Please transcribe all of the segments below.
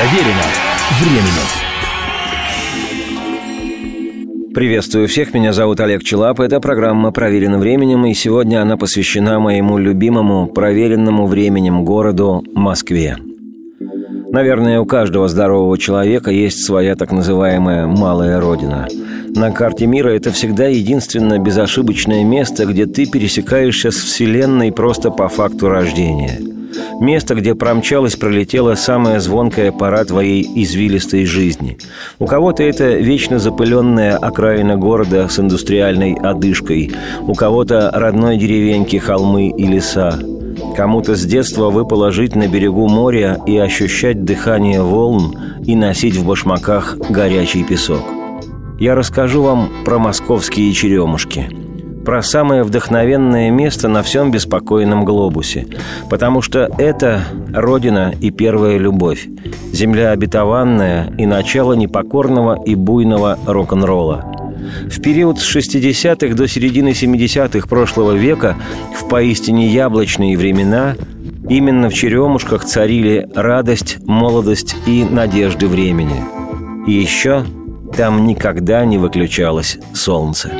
Проверено временем. Приветствую всех, меня зовут Олег Челап, это программа «Проверено временем», и сегодня она посвящена моему любимому, проверенному временем городу Москве. Наверное, у каждого здорового человека есть своя так называемая «малая родина». На карте мира это всегда единственное безошибочное место, где ты пересекаешься с Вселенной просто по факту рождения – Место, где промчалась, пролетела самая звонкая пора твоей извилистой жизни. У кого-то это вечно запыленная окраина города с индустриальной одышкой, у кого-то родной деревеньки, холмы и леса. Кому-то с детства выпало жить на берегу моря и ощущать дыхание волн и носить в башмаках горячий песок. Я расскажу вам про московские черемушки – про самое вдохновенное место на всем беспокойном глобусе, потому что это родина и первая любовь, земля обетованная и начало непокорного и буйного рок-н-ролла. В период с 60-х до середины 70-х прошлого века, в поистине яблочные времена, именно в черемушках царили радость, молодость и надежды времени. И еще там никогда не выключалось солнце.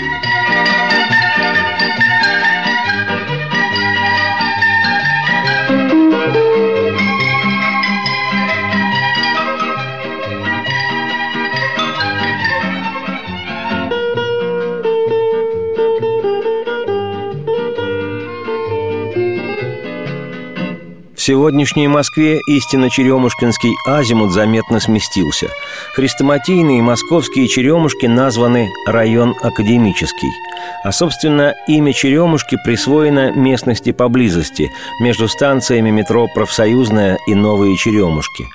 Сегодняшней Москве истинно черемушкинский азимут заметно сместился. Хрестоматийные московские черемушки названы «район академический». А, собственно, имя черемушки присвоено местности поблизости, между станциями метро «Профсоюзная» и «Новые черемушки».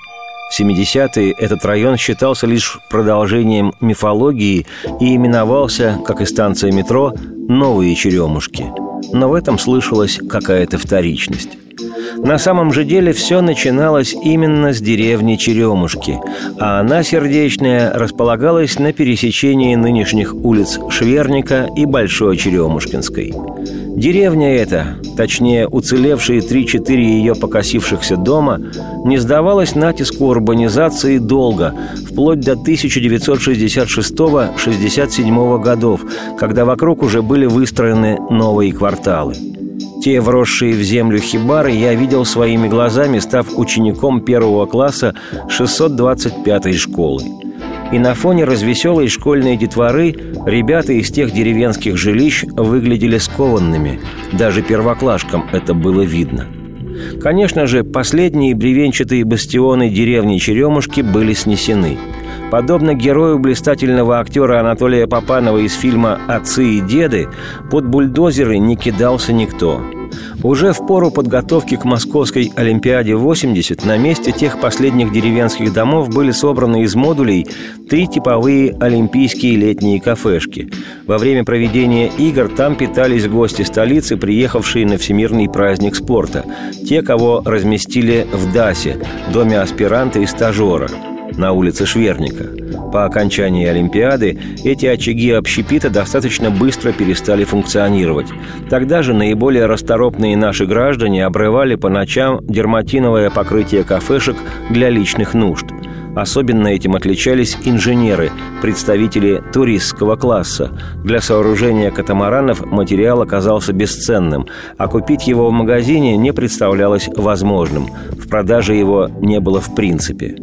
В 70-е этот район считался лишь продолжением мифологии и именовался, как и станция метро, «Новые черемушки». Но в этом слышалась какая-то вторичность. На самом же деле все начиналось именно с деревни Черемушки, а она, сердечная, располагалась на пересечении нынешних улиц Шверника и Большой Черемушкинской. Деревня эта, точнее уцелевшие три-четыре ее покосившихся дома, не сдавалась натиску урбанизации долго, вплоть до 1966-67 годов, когда вокруг уже были выстроены новые кварталы – те вросшие в землю хибары я видел своими глазами, став учеником первого класса 625-й школы. И на фоне развеселой школьной детворы ребята из тех деревенских жилищ выглядели скованными. Даже первоклашкам это было видно. Конечно же, последние бревенчатые бастионы деревни Черемушки были снесены – Подобно герою блистательного актера Анатолия Попанова из фильма «Отцы и деды», под бульдозеры не кидался никто. Уже в пору подготовки к Московской Олимпиаде-80 на месте тех последних деревенских домов были собраны из модулей три типовые олимпийские летние кафешки. Во время проведения игр там питались гости столицы, приехавшие на Всемирный праздник спорта. Те, кого разместили в ДАСе, доме аспиранта и стажера – на улице Шверника. По окончании Олимпиады эти очаги общепита достаточно быстро перестали функционировать. Тогда же наиболее расторопные наши граждане обрывали по ночам дерматиновое покрытие кафешек для личных нужд. Особенно этим отличались инженеры, представители туристского класса. Для сооружения катамаранов материал оказался бесценным, а купить его в магазине не представлялось возможным. В продаже его не было в принципе.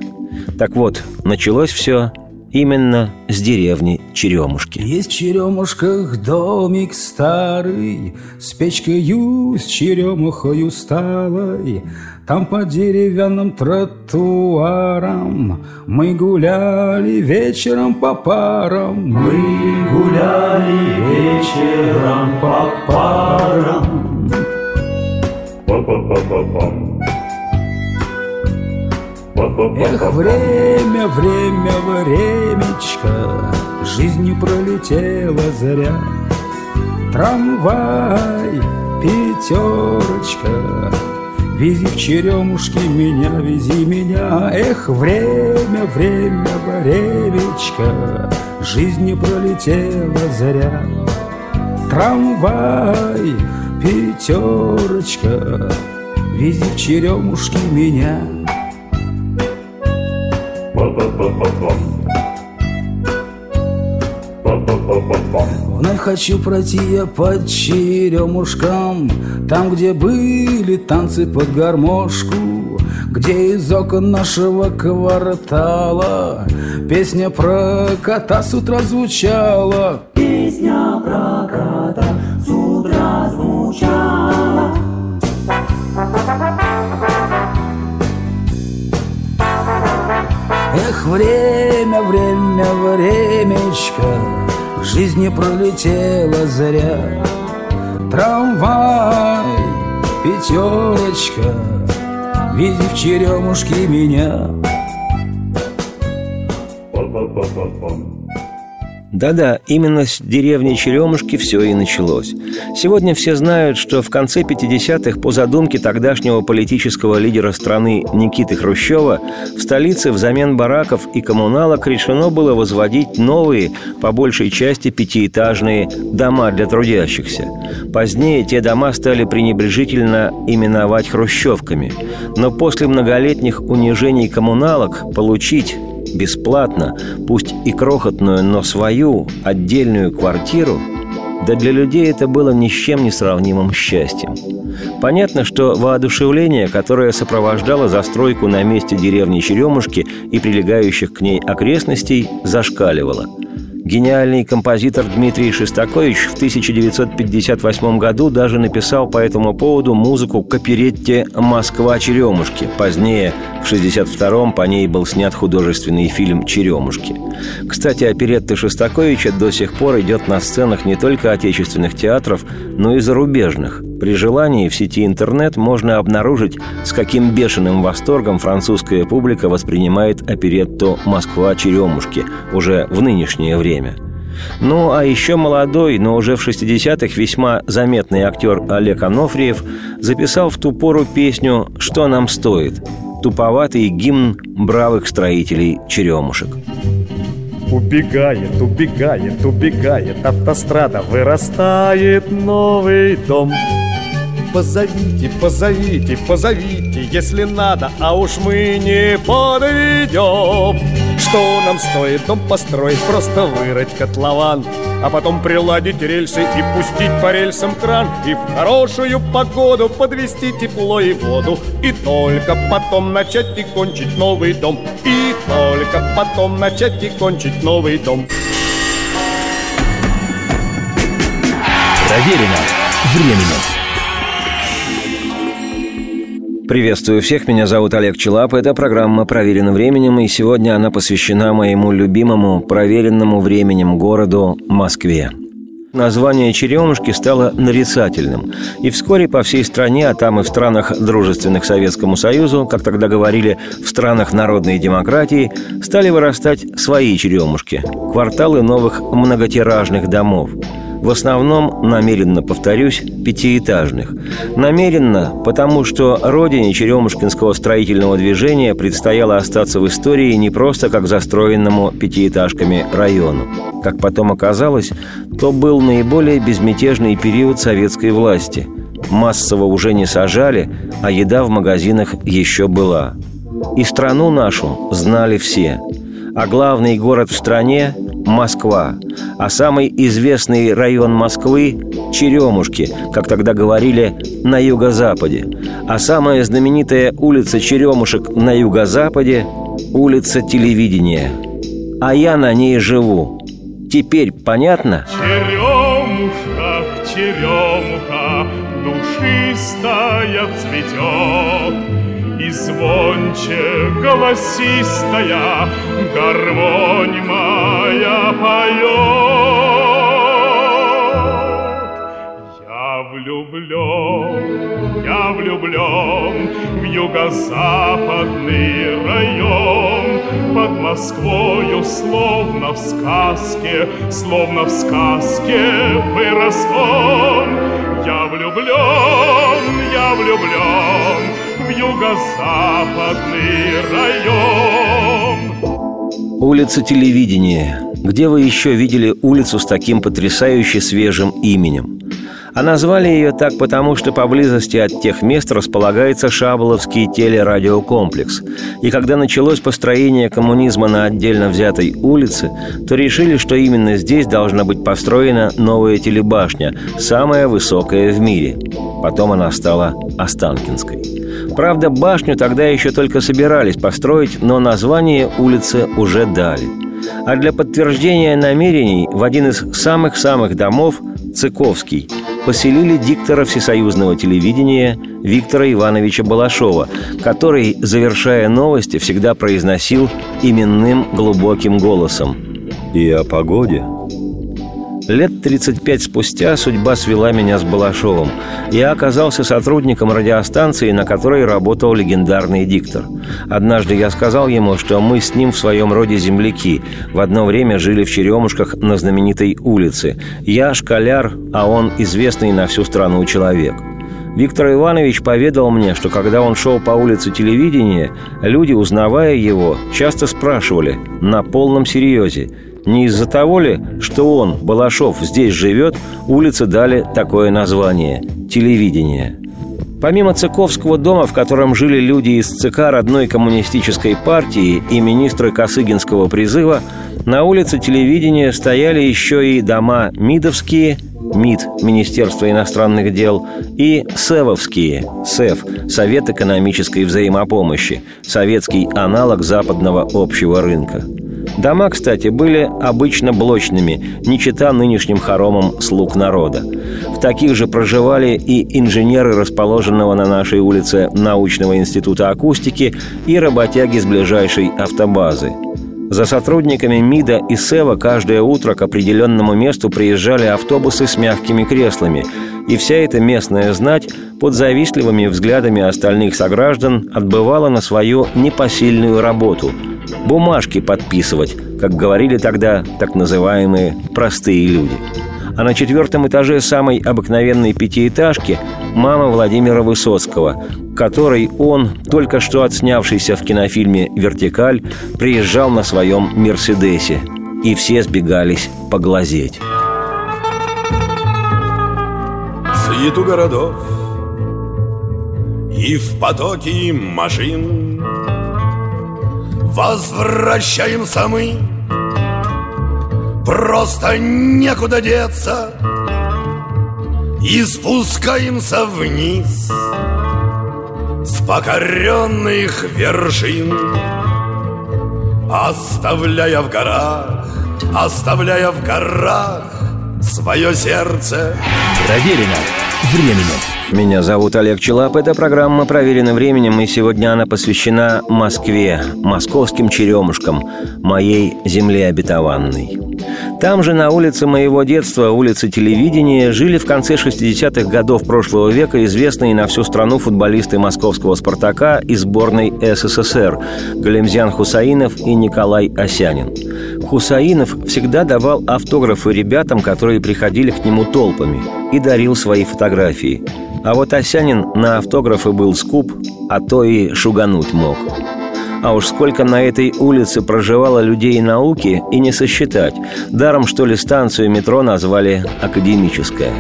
Так вот, началось все именно с деревни Черемушки. Есть в Черемушках домик старый, С печкою, с черемухою сталой. Там по деревянным тротуарам Мы гуляли вечером по парам. Мы гуляли вечером по парам. Па-па-па-па-пам. Эх, время, время, времечко, Жизнью пролетела заря. Трамвай, пятерочка, Вези в черемушки меня, вези меня. Эх, время, время, времечко, Жизнью пролетела заря. Трамвай, пятерочка, Вези в черемушки меня. Вновь хочу пройти я под черемушкам Там, где были танцы под гармошку Где из окон нашего квартала Песня про кота с утра звучала. Песня про кота с утра звучала Эх, время, время, времечко Жизни пролетела зря. Трамвай, пятерочка Види в черемушке меня Да-да, именно с деревни Черемушки все и началось. Сегодня все знают, что в конце 50-х по задумке тогдашнего политического лидера страны Никиты Хрущева в столице взамен бараков и коммуналок решено было возводить новые, по большей части пятиэтажные дома для трудящихся. Позднее те дома стали пренебрежительно именовать хрущевками. Но после многолетних унижений коммуналок получить бесплатно, пусть и крохотную, но свою отдельную квартиру, да для людей это было ни с чем не сравнимым счастьем. Понятно, что воодушевление, которое сопровождало застройку на месте деревни Черемушки и прилегающих к ней окрестностей, зашкаливало – Гениальный композитор Дмитрий Шестакович в 1958 году даже написал по этому поводу музыку к оперетте «Москва Черемушки». Позднее, в 1962-м, по ней был снят художественный фильм «Черемушки». Кстати, оперетта Шестаковича до сих пор идет на сценах не только отечественных театров, но и зарубежных. При желании в сети интернет можно обнаружить, с каким бешеным восторгом французская публика воспринимает оперетту «Москва Черемушки» уже в нынешнее время. Ну, а еще молодой, но уже в 60-х весьма заметный актер Олег Анофриев записал в ту пору песню «Что нам стоит?» Туповатый гимн бравых строителей черемушек. Убегает, убегает, убегает автострада, вырастает новый дом. Позовите, позовите, позовите, если надо, а уж мы не подведем. Что нам стоит дом построить, просто вырыть котлован, а потом приладить рельсы и пустить по рельсам кран, и в хорошую погоду подвести тепло и воду, и только потом начать и кончить новый дом, и только потом начать и кончить новый дом. Проверено временем. Приветствую всех, меня зовут Олег Челап, это программа «Проверено временем», и сегодня она посвящена моему любимому, проверенному временем городу Москве. Название «Черемушки» стало нарицательным, и вскоре по всей стране, а там и в странах, дружественных Советскому Союзу, как тогда говорили, в странах народной демократии, стали вырастать свои черемушки – кварталы новых многотиражных домов – в основном, намеренно повторюсь, пятиэтажных. Намеренно, потому что родине Черемушкинского строительного движения предстояло остаться в истории не просто как застроенному пятиэтажками району. Как потом оказалось, то был наиболее безмятежный период советской власти. Массово уже не сажали, а еда в магазинах еще была. И страну нашу знали все. А главный город в стране Москва, а самый известный район Москвы – Черемушки, как тогда говорили, на юго-западе. А самая знаменитая улица Черемушек на юго-западе – улица телевидения. А я на ней живу. Теперь понятно? Черемушка, черемуха, душистая цветет, звонче голосистая гармонь моя поет. Я влюблен, я влюблен в юго-западный район, под Москвою, словно в сказке, словно в сказке вырос он. Я влюблен, я влюблен в юго-западный район. Улица телевидения. Где вы еще видели улицу с таким потрясающе свежим именем? А назвали ее так потому, что поблизости от тех мест располагается Шаболовский телерадиокомплекс. И когда началось построение коммунизма на отдельно взятой улице, то решили, что именно здесь должна быть построена новая телебашня, самая высокая в мире. Потом она стала Останкинской. Правда, башню тогда еще только собирались построить, но название улицы уже дали. А для подтверждения намерений в один из самых-самых домов, Цыковский, поселили диктора всесоюзного телевидения Виктора Ивановича Балашова, который, завершая новости, всегда произносил именным глубоким голосом. «И о погоде Лет 35 спустя судьба свела меня с Балашовым. Я оказался сотрудником радиостанции, на которой работал легендарный диктор. Однажды я сказал ему, что мы с ним в своем роде земляки. В одно время жили в Черемушках на знаменитой улице. Я школяр, а он известный на всю страну человек. Виктор Иванович поведал мне, что когда он шел по улице телевидения, люди, узнавая его, часто спрашивали на полном серьезе – не из-за того ли, что он, Балашов, здесь живет, улицы дали такое название – телевидение. Помимо Цыковского дома, в котором жили люди из ЦК родной коммунистической партии и министры Косыгинского призыва, на улице телевидения стояли еще и дома Мидовские, МИД, Министерство иностранных дел, и СЭВовские, СЭВ, Совет экономической взаимопомощи, советский аналог западного общего рынка – Дома, кстати, были обычно блочными, не чита нынешним хоромам слуг народа. В таких же проживали и инженеры расположенного на нашей улице научного института акустики и работяги с ближайшей автобазы. За сотрудниками МИДа и СЭВа каждое утро к определенному месту приезжали автобусы с мягкими креслами, и вся эта местная знать под завистливыми взглядами остальных сограждан отбывала на свою непосильную работу – бумажки подписывать, как говорили тогда так называемые «простые люди». А на четвертом этаже самой обыкновенной пятиэтажки мама Владимира Высоцкого, которой он, только что отснявшийся в кинофильме «Вертикаль», приезжал на своем «Мерседесе». И все сбегались поглазеть. Суету городов и в потоке машин Возвращаемся мы Просто некуда деться И спускаемся вниз С покоренных вершин Оставляя в горах Оставляя в горах Свое сердце Проверено временем меня зовут Олег Челап. Эта программа проверена временем, и сегодня она посвящена Москве, московским черемушкам, моей земле обетованной. Там же, на улице моего детства, улице телевидения, жили в конце 60-х годов прошлого века известные на всю страну футболисты московского «Спартака» и сборной СССР Галимзян Хусаинов и Николай Осянин. Хусаинов всегда давал автографы ребятам, которые приходили к нему толпами, и дарил свои фотографии – а вот Осянин на автографы был скуп, а то и шугануть мог. А уж сколько на этой улице проживало людей науки и не сосчитать. Даром, что ли, станцию метро назвали «Академическая».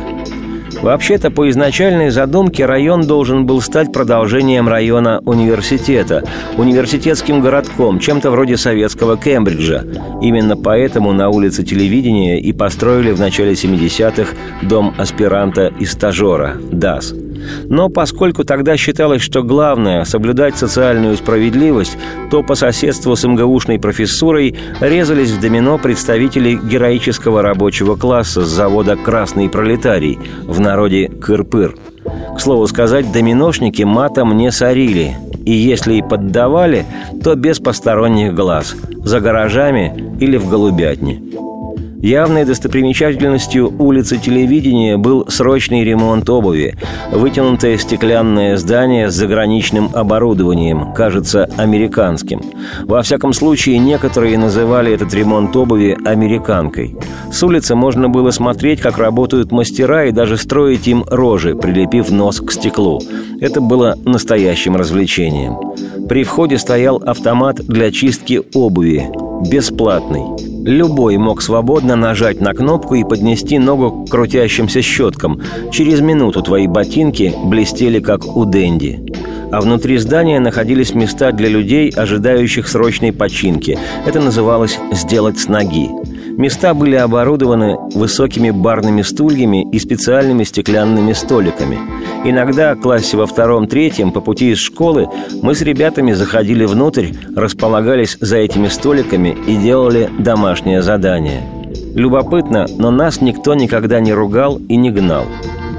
Вообще-то, по изначальной задумке район должен был стать продолжением района университета, университетским городком, чем-то вроде советского Кембриджа. Именно поэтому на улице телевидения и построили в начале 70-х дом аспиранта и стажера – ДАС – но поскольку тогда считалось, что главное – соблюдать социальную справедливость, то по соседству с МГУшной профессурой резались в домино представители героического рабочего класса с завода «Красный пролетарий», в народе «Кырпыр». К слову сказать, доминошники матом не сорили, и если и поддавали, то без посторонних глаз, за гаражами или в голубятне – Явной достопримечательностью улицы телевидения был срочный ремонт обуви. Вытянутое стеклянное здание с заграничным оборудованием, кажется, американским. Во всяком случае, некоторые называли этот ремонт обуви «американкой». С улицы можно было смотреть, как работают мастера и даже строить им рожи, прилепив нос к стеклу. Это было настоящим развлечением. При входе стоял автомат для чистки обуви, бесплатный. Любой мог свободно нажать на кнопку и поднести ногу к крутящимся щеткам. Через минуту твои ботинки блестели, как у Дэнди. А внутри здания находились места для людей, ожидающих срочной починки. Это называлось «сделать с ноги». Места были оборудованы высокими барными стульями и специальными стеклянными столиками. Иногда классе во втором-третьем по пути из школы мы с ребятами заходили внутрь, располагались за этими столиками и делали домашнее задание. Любопытно, но нас никто никогда не ругал и не гнал.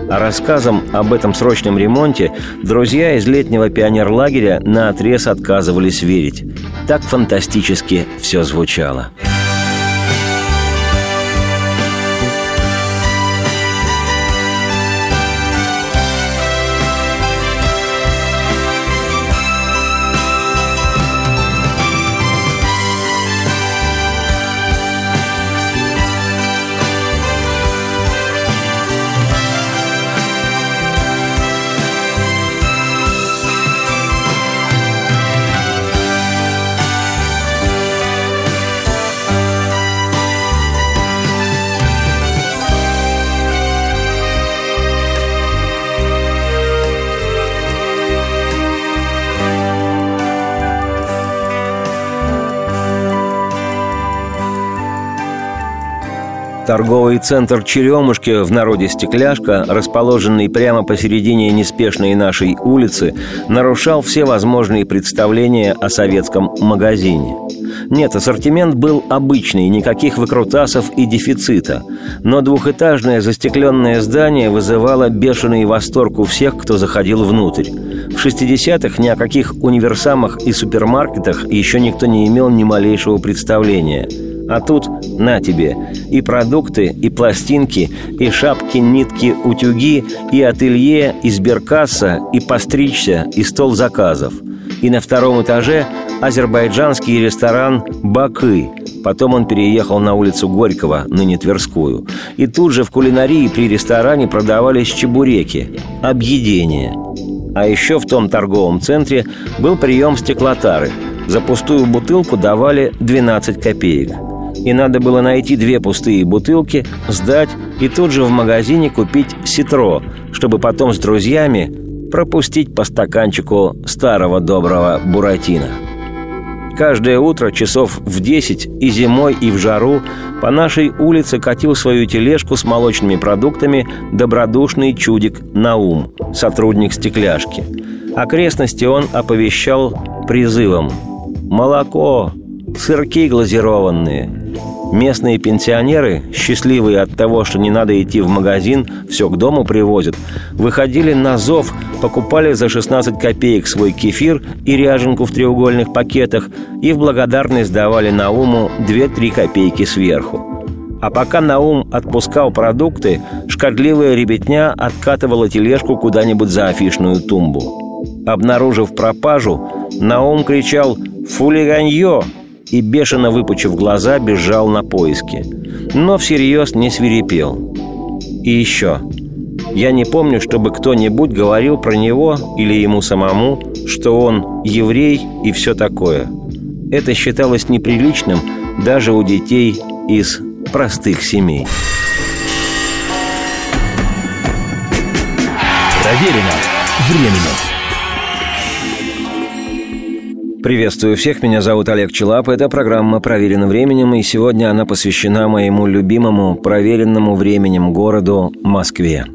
А рассказам об этом срочном ремонте друзья из летнего пионерлагеря на отрез отказывались верить. Так фантастически все звучало. Торговый центр «Черемушки» в народе «Стекляшка», расположенный прямо посередине неспешной нашей улицы, нарушал все возможные представления о советском магазине. Нет, ассортимент был обычный, никаких выкрутасов и дефицита. Но двухэтажное застекленное здание вызывало бешеный восторг у всех, кто заходил внутрь. В 60-х ни о каких универсамах и супермаркетах еще никто не имел ни малейшего представления – а тут на тебе и продукты, и пластинки, и шапки, нитки, утюги, и ателье, и сберкасса, и постричься, и стол заказов. И на втором этаже азербайджанский ресторан «Бакы». Потом он переехал на улицу Горького, ныне Тверскую. И тут же в кулинарии при ресторане продавались чебуреки, объедения. А еще в том торговом центре был прием стеклотары. За пустую бутылку давали 12 копеек – и надо было найти две пустые бутылки, сдать и тут же в магазине купить ситро, чтобы потом с друзьями пропустить по стаканчику старого доброго буратино. Каждое утро часов в десять и зимой, и в жару по нашей улице катил свою тележку с молочными продуктами добродушный чудик Наум, сотрудник стекляшки. Окрестности он оповещал призывом «Молоко! Сырки глазированные!» Местные пенсионеры, счастливые от того, что не надо идти в магазин, все к дому привозят, выходили на зов, покупали за 16 копеек свой кефир и ряженку в треугольных пакетах и в благодарность давали Науму 2-3 копейки сверху. А пока Наум отпускал продукты, шкодливая ребятня откатывала тележку куда-нибудь за афишную тумбу. Обнаружив пропажу, Наум кричал «Фулиганье!» И, бешено выпучив глаза, бежал на поиски. Но всерьез не свирепел. И еще. Я не помню, чтобы кто-нибудь говорил про него или ему самому, что он еврей и все такое. Это считалось неприличным даже у детей из простых семей. Проверено временем. Приветствую всех, меня зовут Олег Челап. Это программа «Проверено временем», и сегодня она посвящена моему любимому, проверенному временем городу Москве.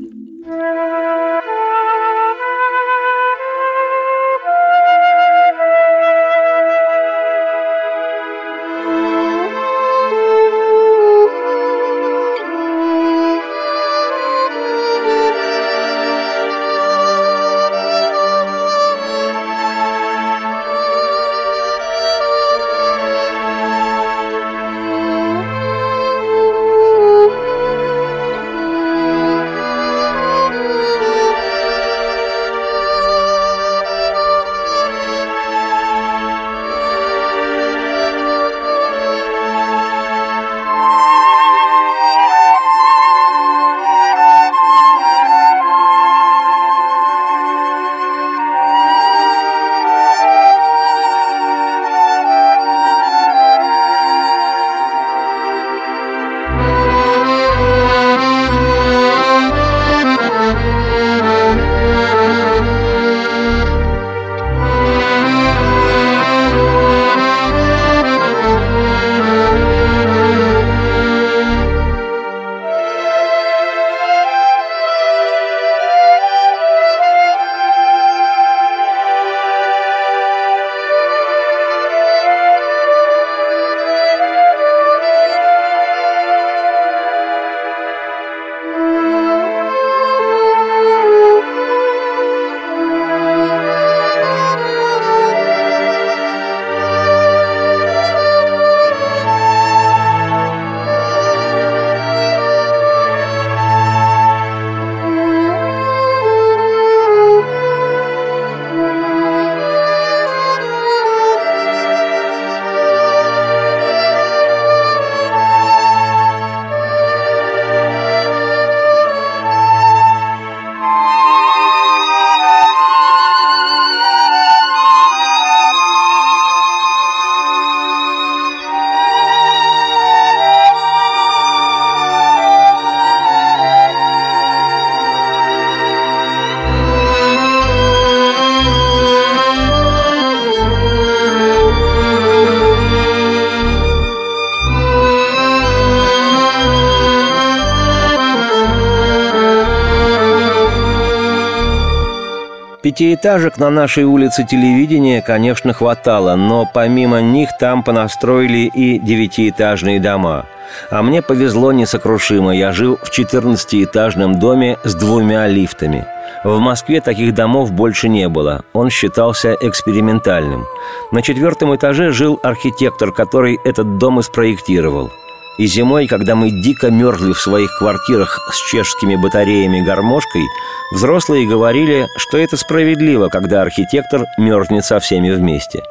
Пятиэтажек на нашей улице телевидения, конечно, хватало, но помимо них там понастроили и девятиэтажные дома. А мне повезло несокрушимо, я жил в 14-этажном доме с двумя лифтами. В Москве таких домов больше не было, он считался экспериментальным. На четвертом этаже жил архитектор, который этот дом и спроектировал – и зимой, когда мы дико мерзли в своих квартирах с чешскими батареями гармошкой, взрослые говорили, что это справедливо, когда архитектор мерзнет со всеми вместе.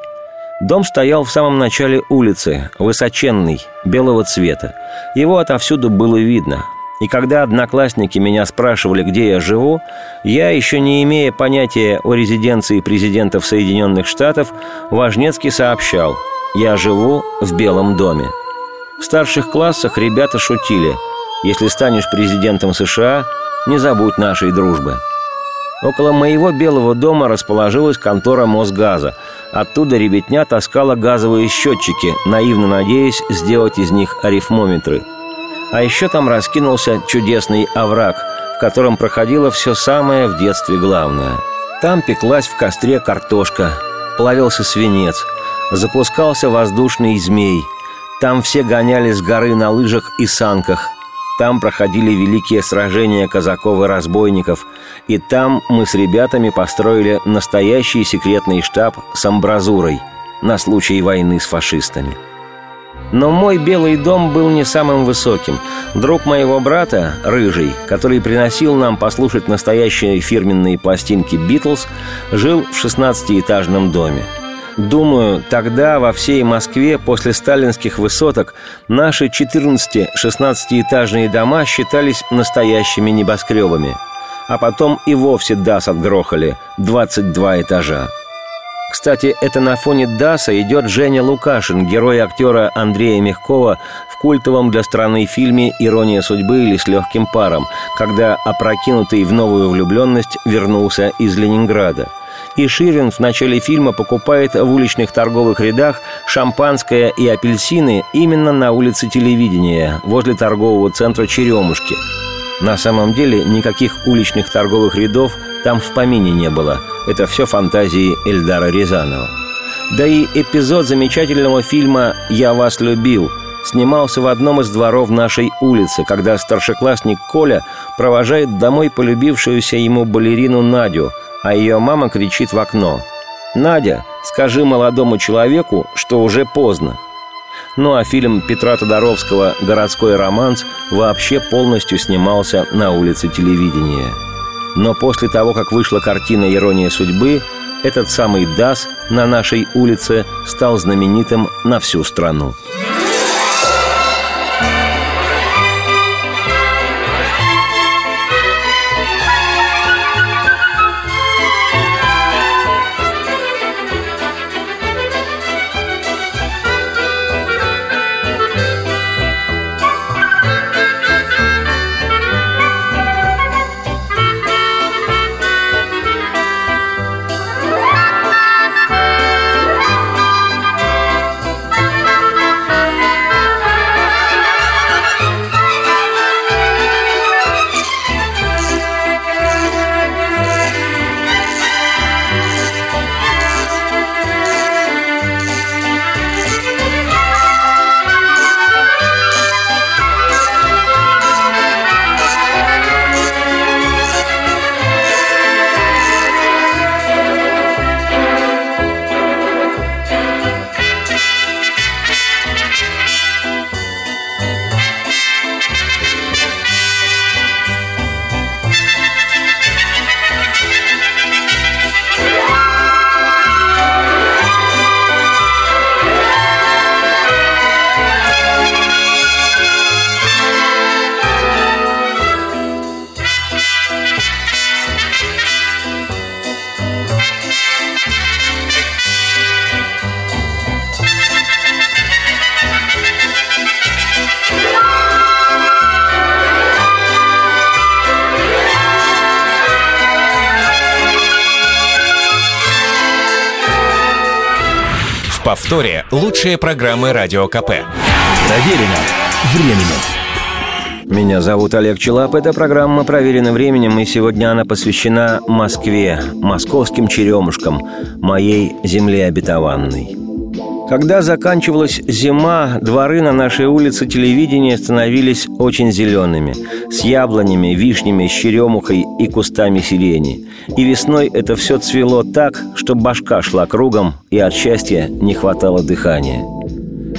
Дом стоял в самом начале улицы, высоченный, белого цвета. Его отовсюду было видно. И когда одноклассники меня спрашивали, где я живу, я, еще не имея понятия о резиденции президентов Соединенных Штатов, Важнецкий сообщал «Я живу в Белом доме». В старших классах ребята шутили «Если станешь президентом США, не забудь нашей дружбы». Около моего белого дома расположилась контора Мосгаза. Оттуда ребятня таскала газовые счетчики, наивно надеясь сделать из них арифмометры. А еще там раскинулся чудесный овраг, в котором проходило все самое в детстве главное. Там пеклась в костре картошка, плавился свинец, запускался воздушный змей – там все гоняли с горы на лыжах и санках. Там проходили великие сражения казаков и разбойников. И там мы с ребятами построили настоящий секретный штаб с амбразурой на случай войны с фашистами. Но мой белый дом был не самым высоким. Друг моего брата, Рыжий, который приносил нам послушать настоящие фирменные пластинки «Битлз», жил в 16-этажном доме – Думаю, тогда во всей Москве после сталинских высоток наши 14-16-этажные дома считались настоящими небоскребами. А потом и вовсе ДАС отгрохали – 22 этажа. Кстати, это на фоне ДАСа идет Женя Лукашин, герой актера Андрея Мягкова в культовом для страны фильме «Ирония судьбы» или «С легким паром», когда опрокинутый в новую влюбленность вернулся из Ленинграда – и Ширин в начале фильма покупает в уличных торговых рядах шампанское и апельсины именно на улице телевидения, возле торгового центра «Черемушки». На самом деле никаких уличных торговых рядов там в помине не было. Это все фантазии Эльдара Рязанова. Да и эпизод замечательного фильма «Я вас любил» снимался в одном из дворов нашей улицы, когда старшеклассник Коля провожает домой полюбившуюся ему балерину Надю – а ее мама кричит в окно. «Надя, скажи молодому человеку, что уже поздно». Ну а фильм Петра Тодоровского «Городской романс» вообще полностью снимался на улице телевидения. Но после того, как вышла картина «Ирония судьбы», этот самый ДАС на нашей улице стал знаменитым на всю страну. Лучшие программы Радио КП. Проверено временем. Меня зовут Олег Челап. Эта программа проверена временем, и сегодня она посвящена Москве, московским черемушкам, моей земле обетованной. Когда заканчивалась зима, дворы на нашей улице телевидения становились очень зелеными, с яблонями, вишнями, черемухой и кустами сирени. И весной это все цвело так, что башка шла кругом, и от счастья не хватало дыхания.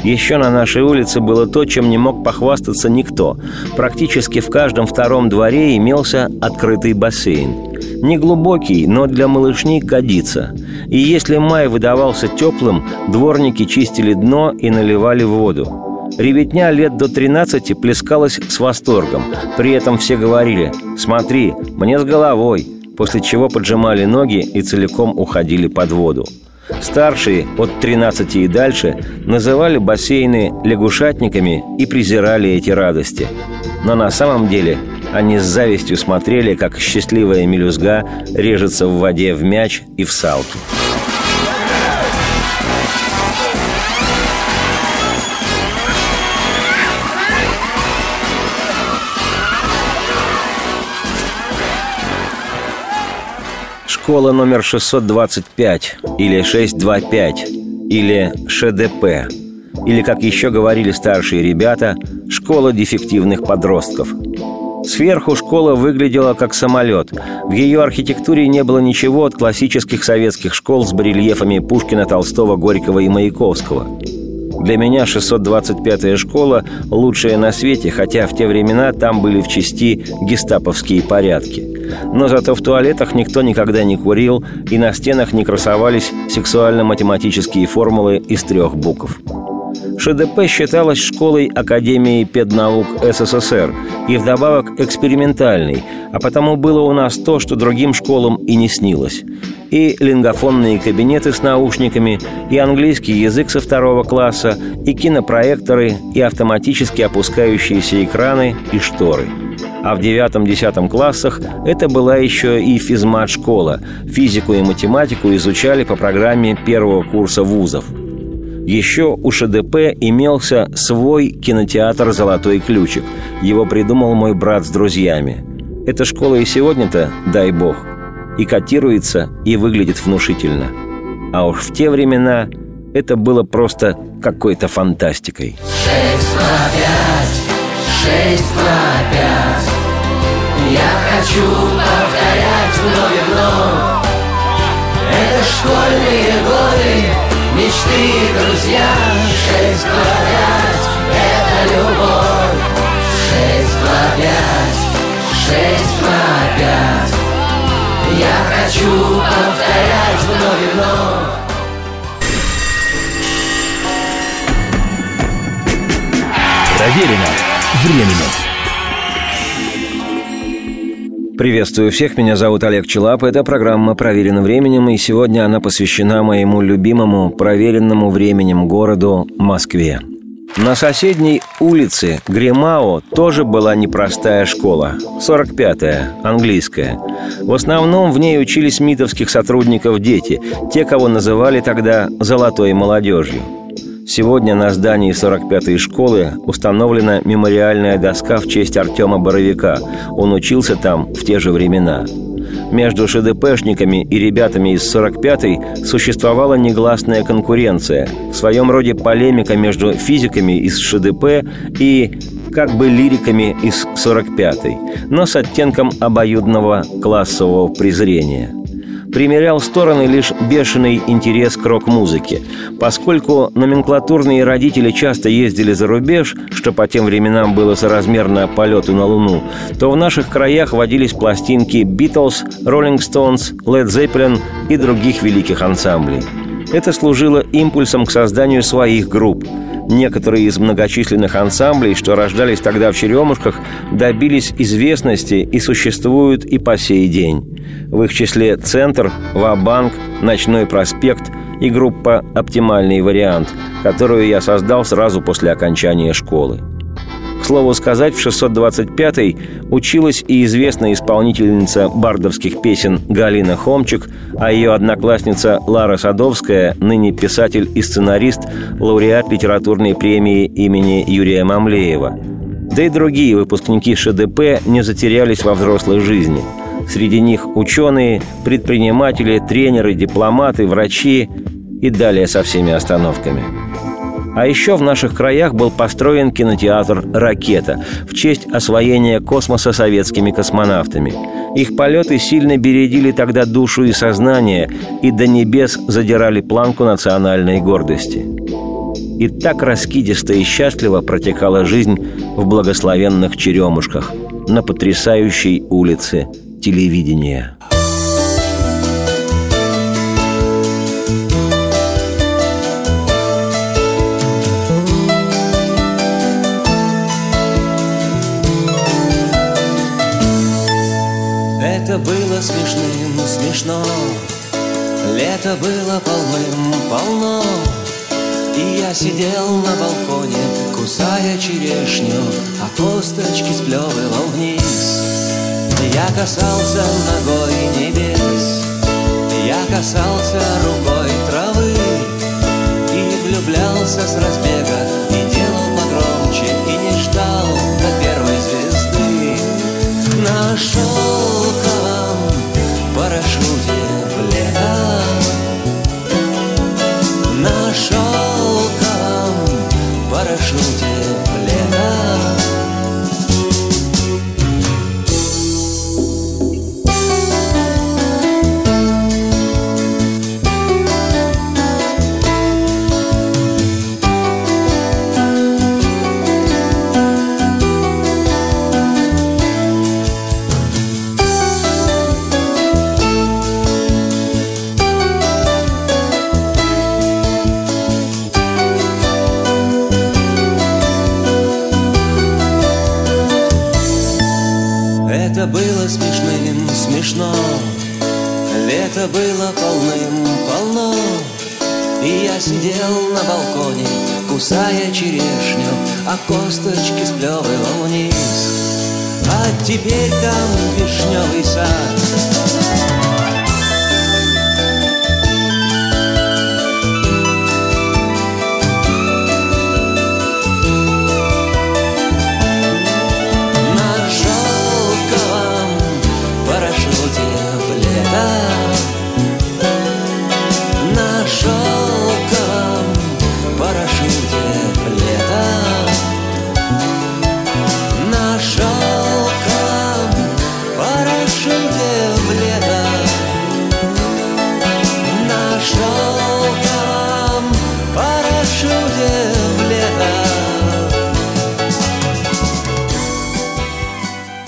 Еще на нашей улице было то, чем не мог похвастаться никто. Практически в каждом втором дворе имелся открытый бассейн – не глубокий, но для малышней годится. И если май выдавался теплым, дворники чистили дно и наливали воду. Ребятня лет до 13 плескалась с восторгом. При этом все говорили «Смотри, мне с головой», после чего поджимали ноги и целиком уходили под воду. Старшие, от 13 и дальше, называли бассейны лягушатниками и презирали эти радости. Но на самом деле они с завистью смотрели, как счастливая мелюзга режется в воде в мяч и в салки. Школа номер 625 или 625 или ШДП или, как еще говорили старшие ребята, школа дефективных подростков – Сверху школа выглядела как самолет. В ее архитектуре не было ничего от классических советских школ с барельефами Пушкина, Толстого, Горького и Маяковского. Для меня 625-я школа – лучшая на свете, хотя в те времена там были в части гестаповские порядки. Но зато в туалетах никто никогда не курил, и на стенах не красовались сексуально-математические формулы из трех букв. ШДП считалась школой Академии педнаук СССР и вдобавок экспериментальной, а потому было у нас то, что другим школам и не снилось. И лингофонные кабинеты с наушниками, и английский язык со второго класса, и кинопроекторы, и автоматически опускающиеся экраны и шторы – а в девятом-десятом классах это была еще и физмат-школа. Физику и математику изучали по программе первого курса вузов – еще у ШДП имелся свой кинотеатр «Золотой ключик». Его придумал мой брат с друзьями. Эта школа и сегодня-то, дай бог, и котируется, и выглядит внушительно. А уж в те времена это было просто какой-то фантастикой. Шесть, два, пять, шесть, два, пять. Я хочу повторять вновь и вновь. Это школьные годы, мечты, друзья. Шесть, два, пять, это любовь. Шесть, два, пять, шесть, два, пять Я хочу повторять вновь и вновь. Проверено временем. Приветствую всех, меня зовут Олег Челап. Это программа «Проверено временем», и сегодня она посвящена моему любимому, проверенному временем городу Москве. На соседней улице Гримао тоже была непростая школа. 45-я, английская. В основном в ней учились митовских сотрудников дети, те, кого называли тогда «золотой молодежью». Сегодня на здании 45-й школы установлена мемориальная доска в честь Артема Боровика. Он учился там в те же времена. Между ШДПшниками и ребятами из 45-й существовала негласная конкуренция, в своем роде полемика между физиками из ШДП и как бы лириками из 45-й, но с оттенком обоюдного классового презрения – примерял стороны лишь бешеный интерес к рок-музыке. Поскольку номенклатурные родители часто ездили за рубеж, что по тем временам было соразмерно полету на Луну, то в наших краях водились пластинки «Битлз», «Роллинг Стоунс», «Лед Зеппелин» и других великих ансамблей. Это служило импульсом к созданию своих групп – Некоторые из многочисленных ансамблей, что рождались тогда в Черемушках, добились известности и существуют и по сей день. В их числе «Центр», «Ва-банк», «Ночной проспект» и группа «Оптимальный вариант», которую я создал сразу после окончания школы. К слову сказать, в 625-й училась и известная исполнительница бардовских песен Галина Хомчик, а ее одноклассница Лара Садовская, ныне писатель и сценарист, лауреат литературной премии имени Юрия Мамлеева. Да и другие выпускники ШДП не затерялись во взрослой жизни. Среди них ученые, предприниматели, тренеры, дипломаты, врачи и далее со всеми остановками. А еще в наших краях был построен кинотеатр «Ракета» в честь освоения космоса советскими космонавтами. Их полеты сильно бередили тогда душу и сознание и до небес задирали планку национальной гордости. И так раскидисто и счастливо протекала жизнь в благословенных Черемушках на потрясающей улице телевидения. Лето было полным-полно И я сидел на балконе, кусая черешню А косточки сплевывал вниз. Я касался ногой небес Я касался рукой травы И влюблялся с разбега парашюте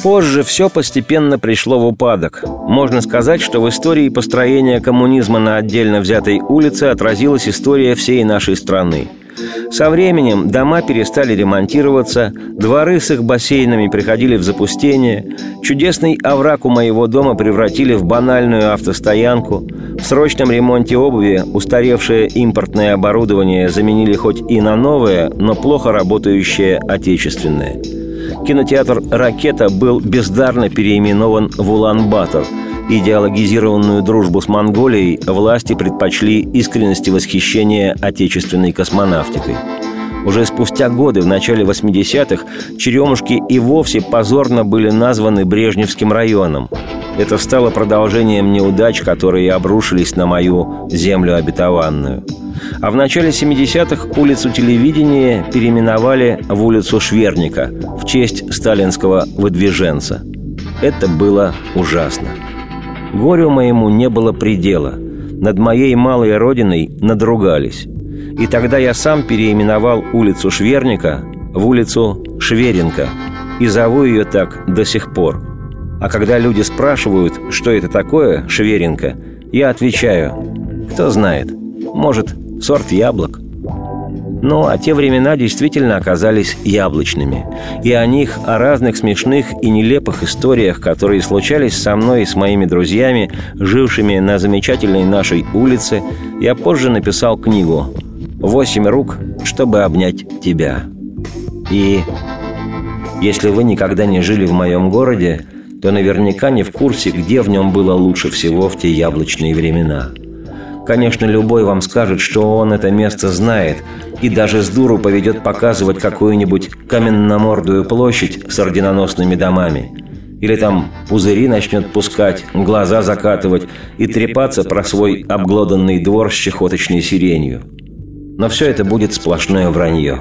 Позже все постепенно пришло в упадок. Можно сказать, что в истории построения коммунизма на отдельно взятой улице отразилась история всей нашей страны. Со временем дома перестали ремонтироваться, дворы с их бассейнами приходили в запустение, чудесный овраг у моего дома превратили в банальную автостоянку, в срочном ремонте обуви устаревшее импортное оборудование заменили хоть и на новое, но плохо работающее отечественное – кинотеатр «Ракета» был бездарно переименован в Улан-Батор. Идеологизированную дружбу с Монголией власти предпочли искренности восхищения отечественной космонавтикой. Уже спустя годы, в начале 80-х, Черемушки и вовсе позорно были названы Брежневским районом. Это стало продолжением неудач, которые обрушились на мою землю обетованную. А в начале 70-х улицу телевидения переименовали в улицу Шверника в честь сталинского выдвиженца. Это было ужасно. Горю моему не было предела. Над моей малой родиной надругались. И тогда я сам переименовал улицу Шверника в улицу Шверенко и зову ее так до сих пор. А когда люди спрашивают, что это такое, Шверенко, я отвечаю, кто знает, может, сорт яблок. Ну, а те времена действительно оказались яблочными. И о них, о разных смешных и нелепых историях, которые случались со мной и с моими друзьями, жившими на замечательной нашей улице, я позже написал книгу «Восемь рук, чтобы обнять тебя». И если вы никогда не жили в моем городе, то наверняка не в курсе, где в нем было лучше всего в те яблочные времена – Конечно, любой вам скажет, что он это место знает, и даже с дуру поведет показывать какую-нибудь каменномордую площадь с орденоносными домами. Или там пузыри начнет пускать, глаза закатывать и трепаться про свой обглоданный двор с чехоточной сиренью. Но все это будет сплошное вранье.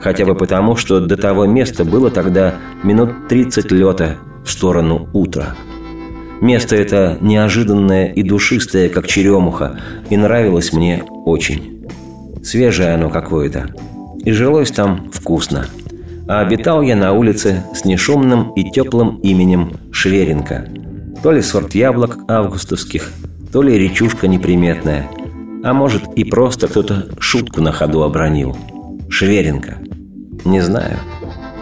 Хотя бы потому, что до того места было тогда минут 30 лета в сторону утра. Место это неожиданное и душистое, как черемуха, и нравилось мне очень. Свежее оно какое-то. И жилось там вкусно. А обитал я на улице с нешумным и теплым именем Шверенко. То ли сорт яблок августовских, то ли речушка неприметная. А может и просто кто-то шутку на ходу обронил. Шверенко. Не знаю.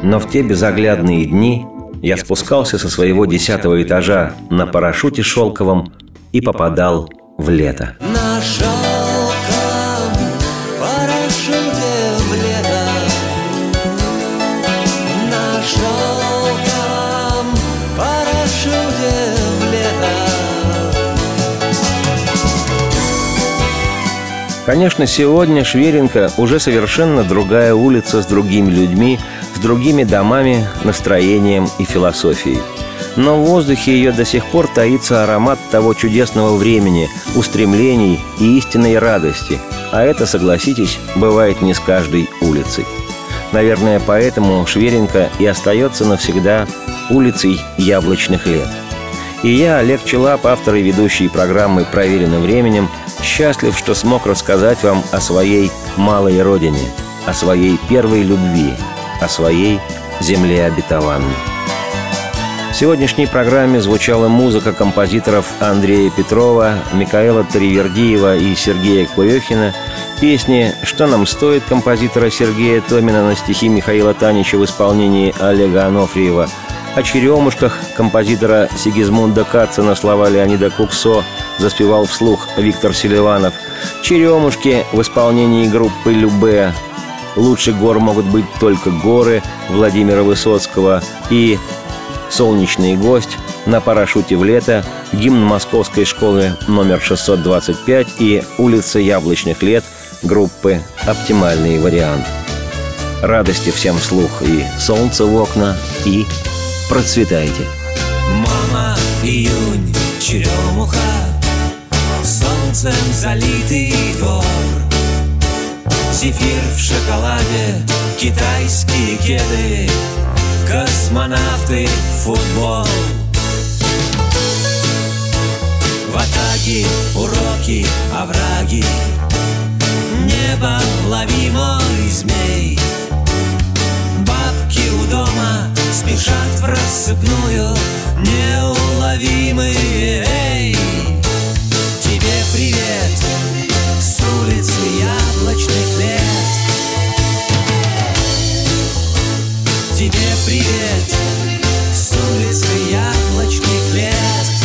Но в те безоглядные дни я спускался со своего десятого этажа на парашюте шелковом и попадал в лето. На шелком парашюте в лето На шелком парашюте в лето Конечно, сегодня Шверенко уже совершенно другая улица с другими людьми, другими домами, настроением и философией. Но в воздухе ее до сих пор таится аромат того чудесного времени, устремлений и истинной радости. А это, согласитесь, бывает не с каждой улицей. Наверное, поэтому Шверенко и остается навсегда улицей яблочных лет. И я, Олег Челап, автор и ведущий программы «Проверено временем», счастлив, что смог рассказать вам о своей малой родине, о своей первой любви, о своей земле обетованной. В сегодняшней программе звучала музыка композиторов Андрея Петрова, Микаэла Таривердиева и Сергея Курехина, песни «Что нам стоит» композитора Сергея Томина на стихи Михаила Танича в исполнении Олега Анофриева, о «Черемушках» композитора Сигизмунда Каца на слова Леонида Куксо заспевал вслух Виктор Селиванов, «Черемушки» в исполнении группы «Любе», «Лучше гор могут быть только горы» Владимира Высоцкого и «Солнечный гость» на парашюте в лето, гимн Московской школы номер 625 и улица Яблочных лет группы «Оптимальный вариант». Радости всем вслух и солнце в окна, и процветайте. Мама, июнь, черемуха Солнцем залитый двор Зефир в шоколаде, китайские кеды Космонавты, футбол. В атаке уроки, овраги Небо, лови мой змей. Бабки у дома спешат в рассыпную Неуловимые, эй Тебе привет с улицы яблочных лет Тебе привет с улицы яблочных лет